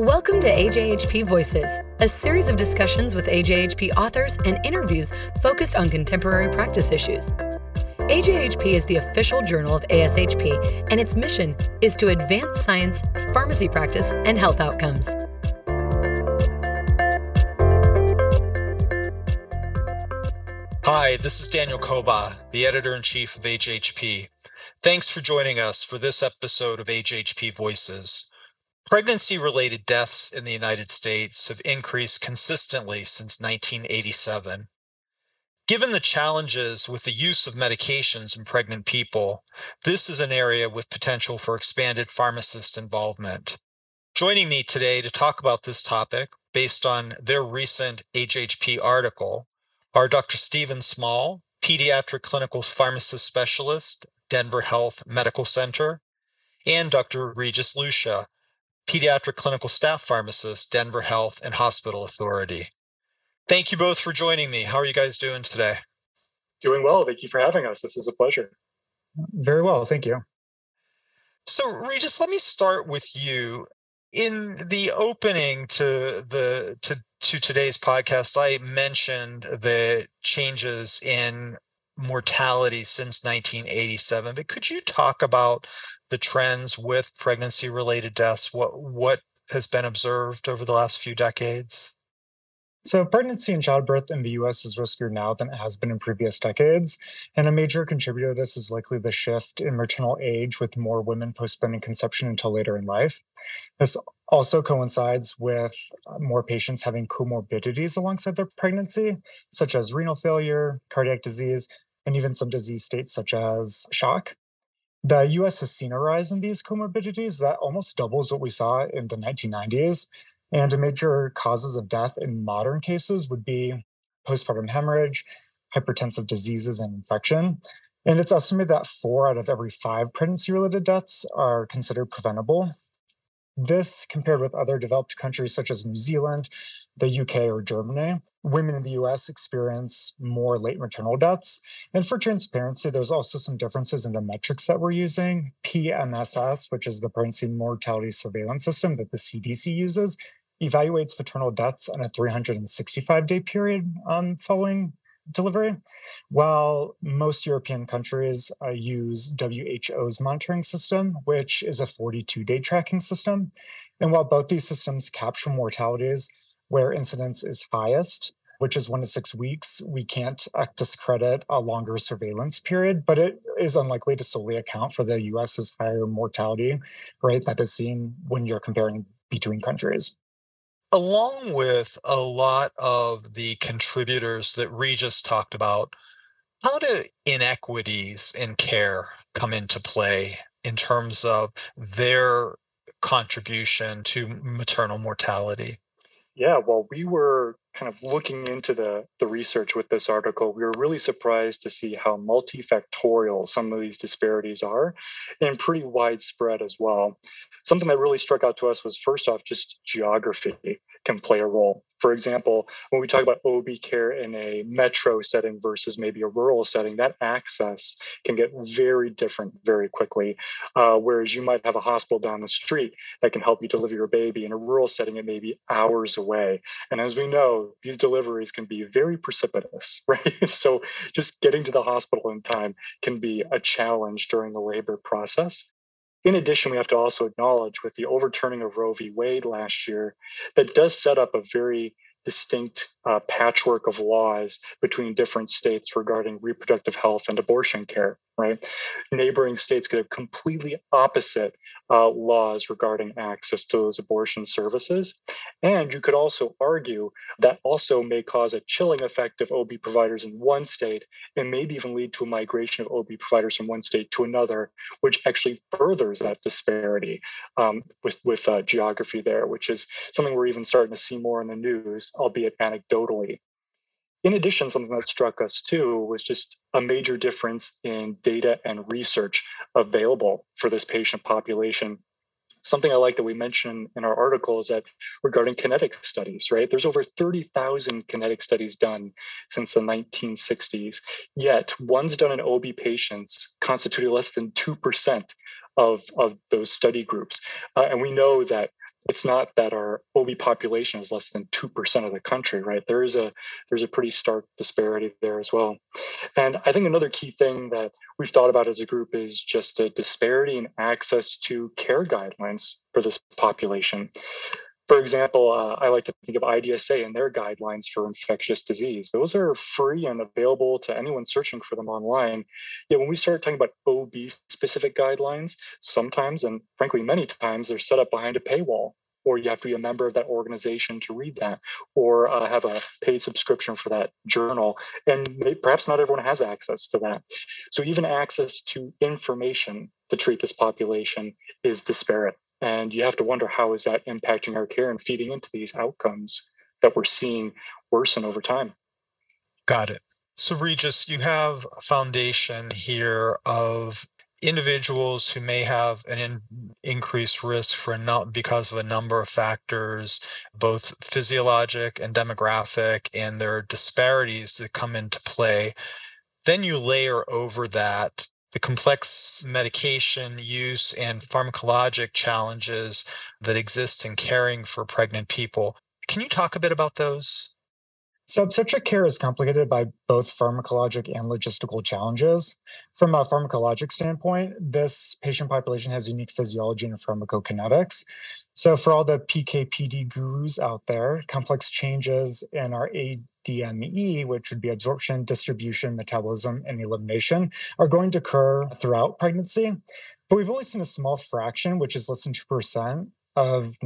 Welcome to AJHP Voices, a series of discussions with AJHP authors and interviews focused on contemporary practice issues. AJHP is the official journal of ASHP, and its mission is to advance science, pharmacy practice, and health outcomes. Hi, this is Daniel Cobaugh, the editor in chief of AJHP. Thanks for joining us for this episode of AJHP Voices. Pregnancy related deaths in the United States have increased consistently since 1987. Given the challenges with the use of medications in pregnant people, this is an area with potential for expanded pharmacist involvement. Joining me today to talk about this topic, based on their recent AJHP article, are Dr. Stephen Small, pediatric clinical pharmacist specialist, Denver Health Medical Center, and Dr. Regis Lucia, pediatric clinical staff pharmacist, Denver Health and Hospital Authority. Thank you both for joining me. How are you guys doing today? Doing well. Thank you for having us. This is a pleasure. Very well. Thank you. So, Regis, let me start with you. In the opening to the to to today's podcast, I mentioned the changes in mortality since 1987. But could you talk about the trends with pregnancy related deaths? What what has been observed over the last few decades? So, pregnancy and childbirth in the US is riskier now than it has been in previous decades. And a major contributor to this is likely the shift in maternal age, with more women postponing conception until later in life. This also coincides with uh, more patients having comorbidities alongside their pregnancy, such as renal failure, cardiac disease, and even some disease states such as shock. The US has seen a rise in these comorbidities that almost doubles what we saw in the 1990s. And major causes of death in modern cases would be postpartum hemorrhage, hypertensive diseases, and infection. And it's estimated that four out of every five pregnancy related deaths are considered preventable. This, compared with other developed countries such as New Zealand, the UK or Germany, women in the US experience more late maternal deaths. And for transparency, there's also some differences in the metrics that we're using. PMSS, which is the pregnancy mortality surveillance system that the CDC uses, evaluates maternal deaths on a 365 day period um, following delivery, while most European countries uh, use WHO's monitoring system, which is a 42 day tracking system. And while both these systems capture mortalities, where incidence is highest, which is one to six weeks, we can't uh, discredit a longer surveillance period, but it is unlikely to solely account for the US's higher mortality rate that is seen when you're comparing between countries. Along with a lot of the contributors that Regis talked about, how do inequities in care come into play in terms of their contribution to maternal mortality? Yeah, well, we were kind of looking into the, the research with this article, we were really surprised to see how multifactorial some of these disparities are and pretty widespread as well. Something that really struck out to us was first off, just geography can play a role. For example, when we talk about OB care in a metro setting versus maybe a rural setting, that access can get very different very quickly. Uh, whereas you might have a hospital down the street that can help you deliver your baby. In a rural setting, it may be hours away. And as we know, these deliveries can be very precipitous, right? so just getting to the hospital in time can be a challenge during the labor process. In addition, we have to also acknowledge with the overturning of Roe v. Wade last year, that does set up a very distinct uh, patchwork of laws between different states regarding reproductive health and abortion care, right? Neighboring states could have completely opposite uh, laws regarding access to those abortion services. And you could also argue that also may cause a chilling effect of OB providers in one state and maybe even lead to a migration of OB providers from one state to another, which actually furthers that disparity um, with, with uh, geography there, which is something we're even starting to see more in the news, albeit anecdotally. In addition, something that struck us too was just a major difference in data and research available for this patient population. Something I like that we mentioned in our article is that regarding kinetic studies, right? There's over 30,000 kinetic studies done since the 1960s, yet ones done in OB patients constituted less than 2% of, of those study groups. Uh, and we know that it's not that our OB population is less than 2% of the country, right? There is a there's a pretty stark disparity there as well. And I think another key thing that we've thought about as a group is just a disparity in access to care guidelines for this population. For example, uh, I like to think of IDSA and their guidelines for infectious disease. Those are free and available to anyone searching for them online. Yet when we start talking about OB specific guidelines, sometimes and frankly, many times, they're set up behind a paywall or you have to be a member of that organization to read that, or uh, have a paid subscription for that journal. And perhaps not everyone has access to that. So even access to information to treat this population is disparate. And you have to wonder how is that impacting our care and feeding into these outcomes that we're seeing worsen over time. Got it. So, Regis, you have a foundation here of individuals who may have an in, increased risk for not because of a number of factors, both physiologic and demographic, and there are disparities that come into play. Then you layer over that the complex medication use and pharmacologic challenges that exist in caring for pregnant people. Can you talk a bit about those? So, obstetric care is complicated by both pharmacologic and logistical challenges. From a pharmacologic standpoint, this patient population has unique physiology and pharmacokinetics. So, for all the PKPD gurus out there, complex changes in our ADME, which would be absorption, distribution, metabolism, and elimination, are going to occur throughout pregnancy. But we've only seen a small fraction, which is less than 2%, of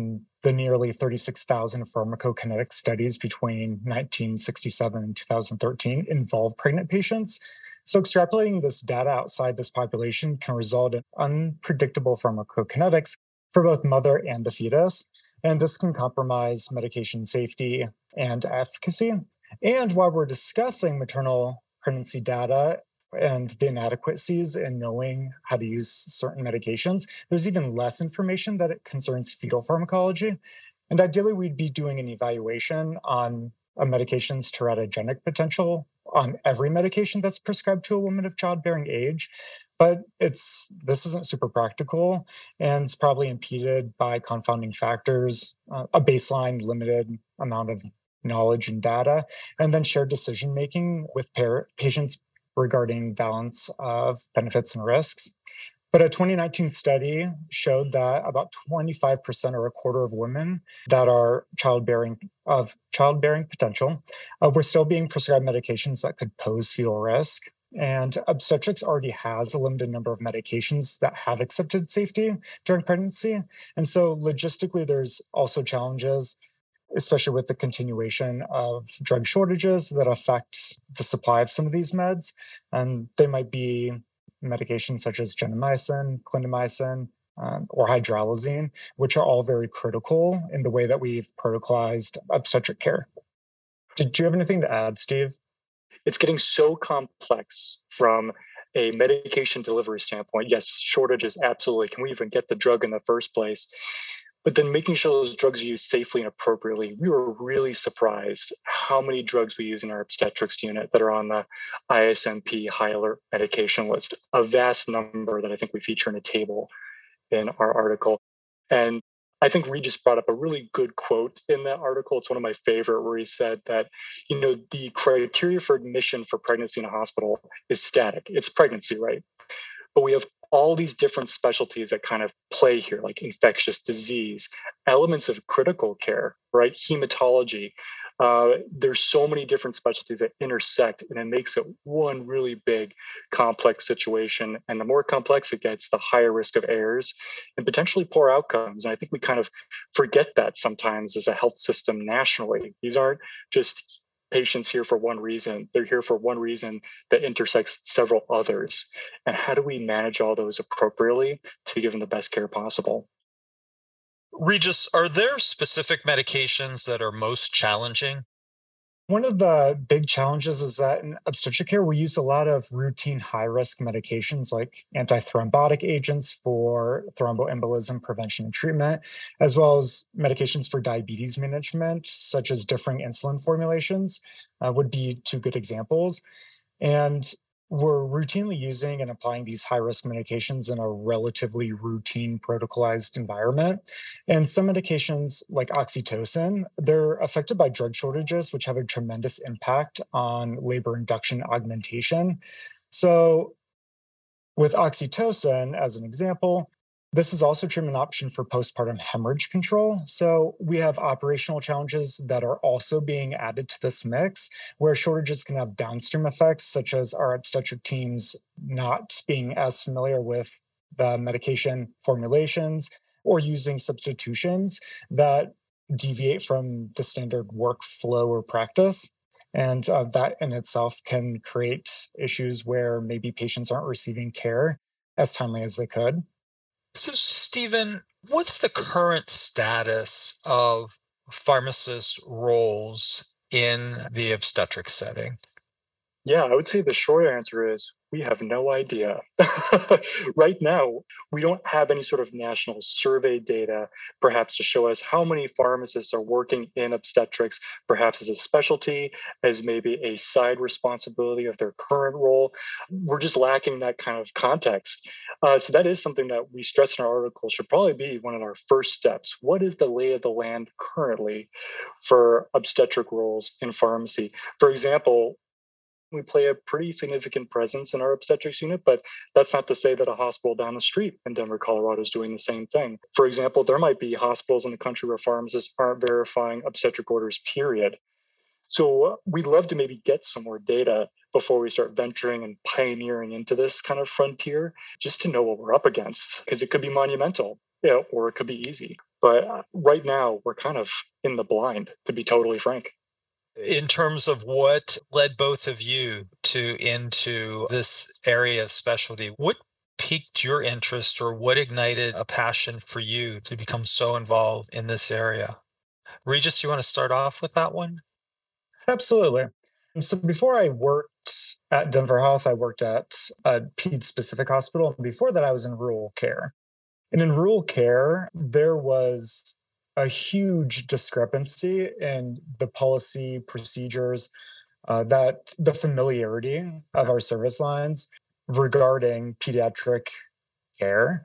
the nearly 36,000 pharmacokinetic studies between 1967 and 2013 involve pregnant patients. So, extrapolating this data outside this population can result in unpredictable pharmacokinetics for both mother and the fetus. And this can compromise medication safety and efficacy. And while we're discussing maternal pregnancy data and the inadequacies in knowing how to use certain medications, there's even less information that it concerns fetal pharmacology. And ideally, we'd be doing an evaluation on a medication's teratogenic potential on every medication that's prescribed to a woman of childbearing age. But it's this isn't super practical and it's probably impeded by confounding factors, uh, a baseline limited amount of knowledge and data, and then shared decision making with par- patients regarding balance of benefits and risks. But a 2019 study showed that about 25% or a quarter of women that are childbearing of childbearing potential uh, were still being prescribed medications that could pose fetal risk. And obstetrics already has a limited number of medications that have accepted safety during pregnancy. And so logistically, there's also challenges especially with the continuation of drug shortages that affect the supply of some of these meds. And they might be medications such as gentamicin, clindamycin, um, or hydralazine, which are all very critical in the way that we've protocolized obstetric care. Did you have anything to add, Steve? It's getting so complex from a medication delivery standpoint. Yes, shortages, absolutely. Can we even get the drug in the first place? but then making sure those drugs are used safely and appropriately. We were really surprised how many drugs we use in our obstetrics unit that are on the ISMP high alert medication list, a vast number that I think we feature in a table in our article. And I think Regis brought up a really good quote in that article. It's one of my favorite, where he said that, you know, the criteria for admission for pregnancy in a hospital is static. It's pregnancy, right? But we have all these different specialties that kind of play here, like infectious disease, elements of critical care, right? Hematology. Uh, there's so many different specialties that intersect, and it makes it one really big, complex situation. And the more complex it gets, the higher risk of errors and potentially poor outcomes. And I think we kind of forget that sometimes as a health system nationally. These aren't just patients here for one reason. They're here for one reason that intersects several others. And how do we manage all those appropriately to give them the best care possible? Regis, are there specific medications that are most challenging? One of the big challenges is that in obstetric care, we use a lot of routine high risk medications like antithrombotic agents for thromboembolism prevention and treatment, as well as medications for diabetes management, such as differing insulin formulations, uh, would be two good examples. And we're routinely using and applying these high risk medications in a relatively routine protocolized environment. And some medications, like oxytocin, they're affected by drug shortages, which have a tremendous impact on labor induction augmentation. So, with oxytocin, as an example, this is also treatment option for postpartum hemorrhage control. So we have operational challenges that are also being added to this mix, where shortages can have downstream effects, such as our obstetric teams not being as familiar with the medication formulations or using substitutions that deviate from the standard workflow or practice. And uh, that in itself can create issues where maybe patients aren't receiving care as timely as they could. So, Stephen, what's the current status of pharmacist roles in the obstetric setting? Yeah, I would say the short answer is we have no idea. right now, we don't have any sort of national survey data, perhaps to show us how many pharmacists are working in obstetrics, perhaps as a specialty, as maybe a side responsibility of their current role. We're just lacking that kind of context. Uh, so, that is something that we stress in our article should probably be one of our first steps. What is the lay of the land currently for obstetric roles in pharmacy? For example, we play a pretty significant presence in our obstetrics unit, but that's not to say that a hospital down the street in Denver, Colorado is doing the same thing. For example, there might be hospitals in the country where pharmacists aren't verifying obstetric orders, period. So we'd love to maybe get some more data before we start venturing and pioneering into this kind of frontier, just to know what we're up against, because it could be monumental you know, or it could be easy. But uh, right now, we're kind of in the blind, to be totally frank in terms of what led both of you to into this area of specialty what piqued your interest or what ignited a passion for you to become so involved in this area? Regis you want to start off with that one? Absolutely. So before i worked at denver health i worked at a ped specific hospital. Before that i was in rural care. And in rural care there was a huge discrepancy in the policy procedures uh, that the familiarity of our service lines regarding pediatric care.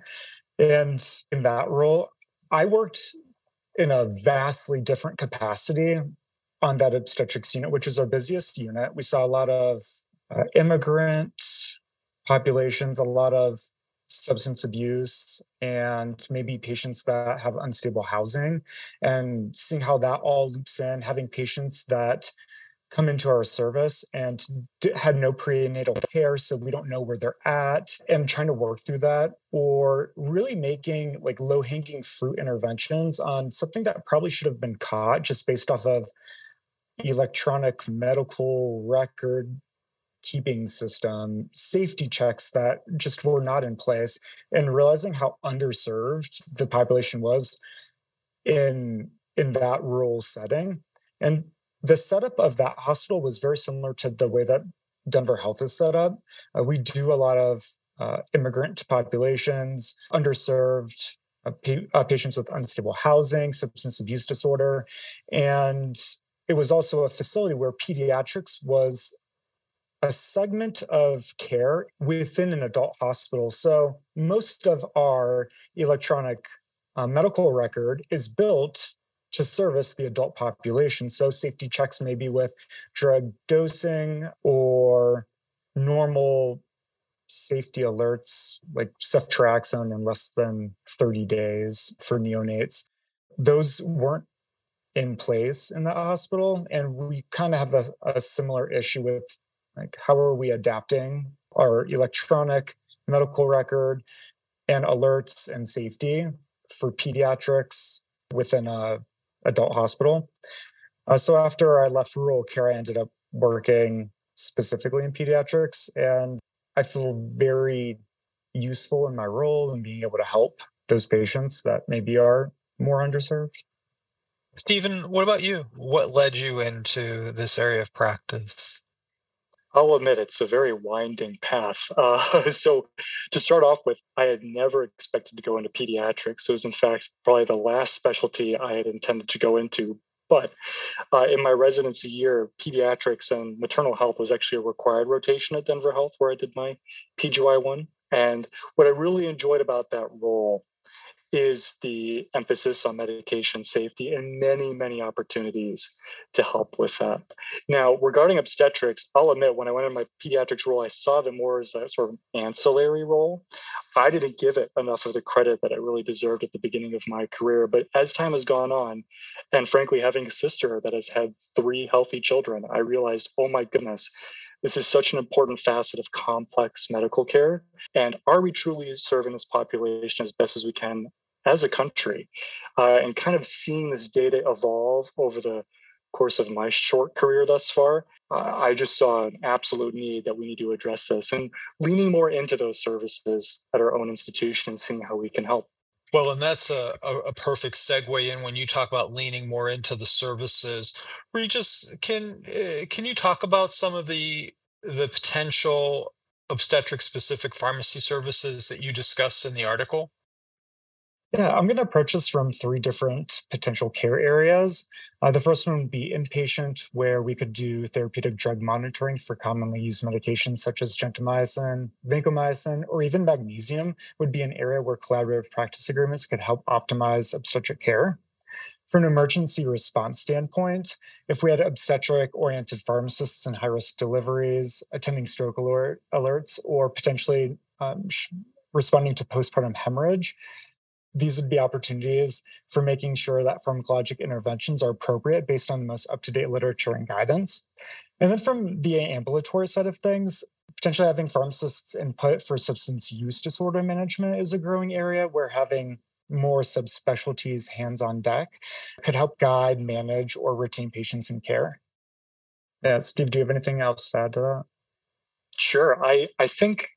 And in that role, I worked in a vastly different capacity on that obstetrics unit, which is our busiest unit. We saw a lot of uh, immigrant populations, a lot of substance abuse and maybe patients that have unstable housing and seeing how that all loops in having patients that come into our service and had no prenatal care so we don't know where they're at and trying to work through that or really making like low hanging fruit interventions on something that probably should have been caught just based off of electronic medical record keeping system, safety checks that just were not in place, and realizing how underserved the population was in in that rural setting. And the setup of that hospital was very similar to the way that Denver Health is set up. Uh, we do a lot of uh, immigrant populations, underserved uh, pa- uh, patients with unstable housing, substance abuse disorder, and it was also a facility where pediatrics was a segment of care within an adult hospital. So most of our electronic uh, medical record is built to service the adult population. So safety checks maybe with drug dosing or normal safety alerts like ceftriaxone in less than 30 days for neonates. Those weren't in place in the hospital. And we kind of have a, a similar issue with like, how are we adapting our electronic medical record and alerts and safety for pediatrics within a adult hospital? Uh, so after I left rural care, I ended up working specifically in pediatrics, and I feel very useful in my role and being able to help those patients that maybe are more underserved. Stephen, what about you? What led you into this area of practice? I'll admit it's a very winding path. Uh, so, to start off with, I had never expected to go into pediatrics. It was, in fact, probably the last specialty I had intended to go into But uh, in my residency year, pediatrics and maternal health was actually a required rotation at Denver Health, where I did my PGY1. And what I really enjoyed about that role is the emphasis on medication safety and many, many opportunities to help with that. Now, regarding obstetrics, I'll admit when I went in my pediatrics role, I saw it more as that sort of ancillary role. I didn't give it enough of the credit that I really deserved at the beginning of my career. But as time has gone on, and frankly, having a sister that has had three healthy children, I realized, oh my goodness, this is such an important facet of complex medical care. And are we truly serving this population as best as we can as a country? Uh, and kind of seeing this data evolve over the course of my short career thus far, uh, I just saw an absolute need that we need to address this and leaning more into those services at our own institution, and seeing how we can help. Well, and that's a, a, perfect segue in when you talk about leaning more into the services. Just can uh, can you talk about some of the the potential obstetric specific pharmacy services that you discussed in the article? Yeah, I'm going to approach this from three different potential care areas. Uh, the first one would be inpatient, where we could do therapeutic drug monitoring for commonly used medications such as gentamicin, vancomycin, or even magnesium, would be an area where collaborative practice agreements could help optimize obstetric care. From an emergency response standpoint, if we had obstetric oriented pharmacists in high risk deliveries, attending stroke alert, alerts, or potentially um, responding to postpartum hemorrhage, these would be opportunities for making sure that pharmacologic interventions are appropriate based on the most up to date literature and guidance. And then from the ambulatory side of things, potentially having pharmacists input for substance use disorder management is a growing area where having more subspecialties hands on deck could help guide, manage, or retain patients in care. Yeah, Steve, do you have anything else to add to that? Sure. I, I think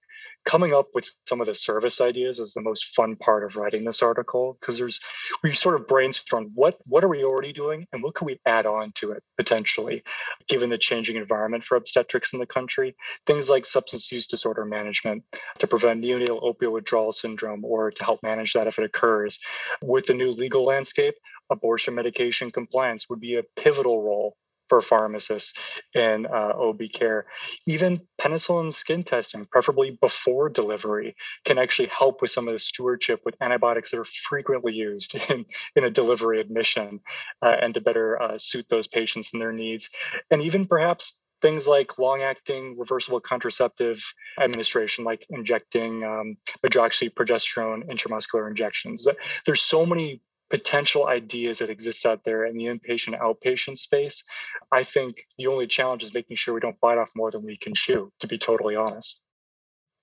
coming up with some of the service ideas is the most fun part of writing this article because there's we sort of brainstorm what what are we already doing and what can we add on to it potentially given the changing environment for obstetrics in the country. Things like substance use disorder management to prevent neonatal opioid withdrawal syndrome or to help manage that if it occurs. With the new legal landscape abortion medication compliance would be a pivotal role for pharmacists in uh, OB care. Even penicillin skin testing, preferably before delivery, can actually help with some of the stewardship with antibiotics that are frequently used in, in a delivery admission uh, and to better uh, suit those patients and their needs. And even perhaps things like long-acting reversible contraceptive administration, like injecting um, medroxyprogesterone intramuscular injections. There's so many potential ideas that exist out there in the inpatient outpatient space. I think the only challenge is making sure we don't bite off more than we can chew, to be totally honest.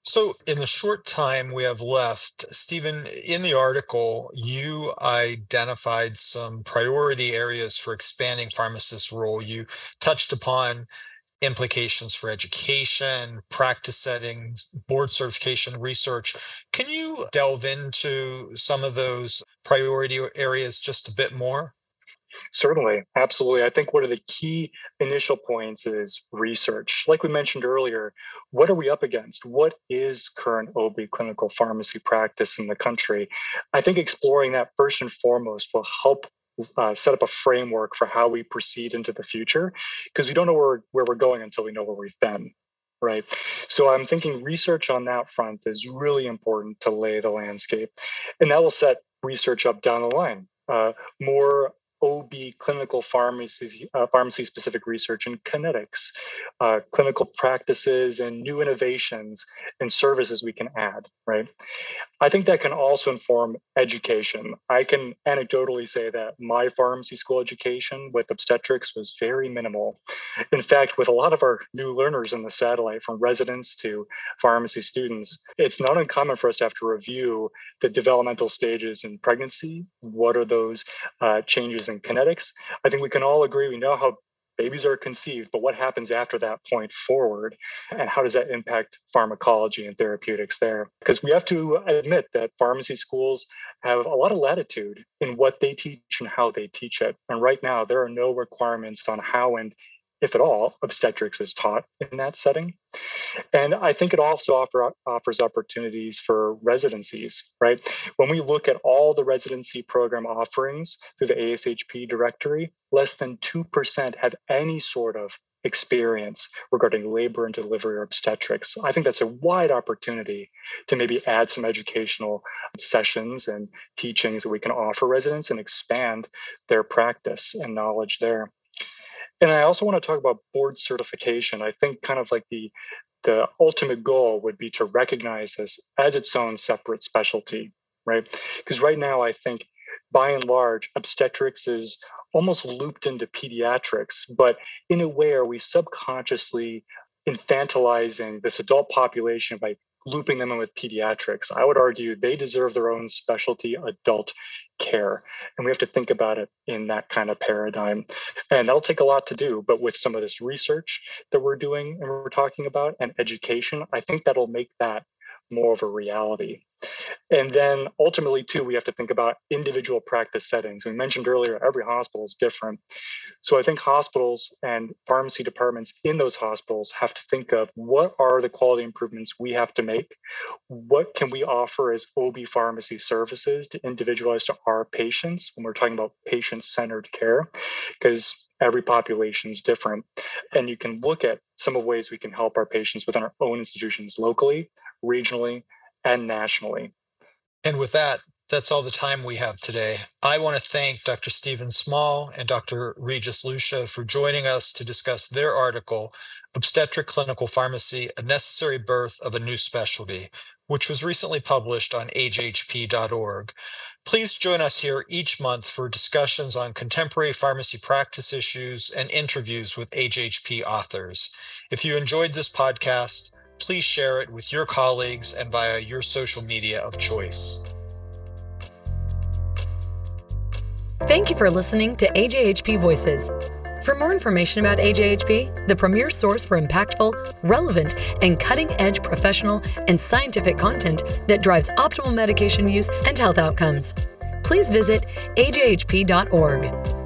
So, in the short time we have left, Stephen, in the article, you identified some priority areas for expanding pharmacists' role. You touched upon implications for education, practice settings, board certification, research. Can you delve into some of those priority areas just a bit more? Certainly, absolutely. I think one of the key initial points is research. Like we mentioned earlier, what are we up against? What is current OB clinical pharmacy practice in the country? I think exploring that first and foremost will help uh, set up a framework for how we proceed into the future because we don't know where, where we're going until we know where we've been right so i'm thinking research on that front is really important to lay the landscape and that will set research up down the line uh, more OB clinical pharmacy, uh, pharmacy specific research and kinetics, uh, clinical practices and new innovations and services we can add, right? I think that can also inform education. I can anecdotally say that my pharmacy school education with obstetrics was very minimal. In fact, with a lot of our new learners in the satellite, from residents to pharmacy students, it's not uncommon for us to have to review the developmental stages in pregnancy. What are those uh, changes in kinetics. I think we can all agree we know how babies are conceived, but what happens after that point forward? And how does that impact pharmacology and therapeutics there? Because we have to admit that pharmacy schools have a lot of latitude in what they teach and how they teach it. And right now, there are no requirements on how and if at all, obstetrics is taught in that setting. And I think it also offer, offers opportunities for residencies, right? When we look at all the residency program offerings through the ASHP directory, less than 2% have any sort of experience regarding labor and delivery or obstetrics. I think that's a wide opportunity to maybe add some educational sessions and teachings that we can offer residents and expand their practice and knowledge there. And I also want to talk about board certification. I think kind of like the the ultimate goal would be to recognize this as its own separate specialty, right? Because right now I think by and large, obstetrics is almost looped into pediatrics, but in a way, are we subconsciously infantilizing this adult population by looping them in with pediatrics? I would argue they deserve their own specialty adult care. And we have to think about it in that kind of paradigm. And that'll take a lot to do. But with some of this research that we're doing and we're talking about and education, I think that'll make that more of a reality. And then ultimately, too, we have to think about individual practice settings. We mentioned earlier, every hospital is different. So I think hospitals and pharmacy departments in those hospitals have to think of what are the quality improvements we have to make? What can we offer as OB pharmacy services to individualize to our patients when we're talking about patient centered care? Because every population is different. And you can look at some of ways we can help our patients within our own institutions locally, regionally, and nationally. And with that, that's all the time we have today. I want to thank Dr. Stephen Small and Dr. Regis Lucia for joining us to discuss their article, Obstetric Clinical Pharmacy A Necessary Birth of a New Specialty, which was recently published on ajhp.org. Please join us here each month for discussions on contemporary pharmacy practice issues and interviews with AJHP authors. If you enjoyed this podcast, please share it with your colleagues and via your social media of choice. Thank you for listening to AJHP Voices. For more information about AJHP, the premier source for impactful, relevant, and cutting edge professional and scientific content that drives optimal medication use and health outcomes, please visit ajhp.org.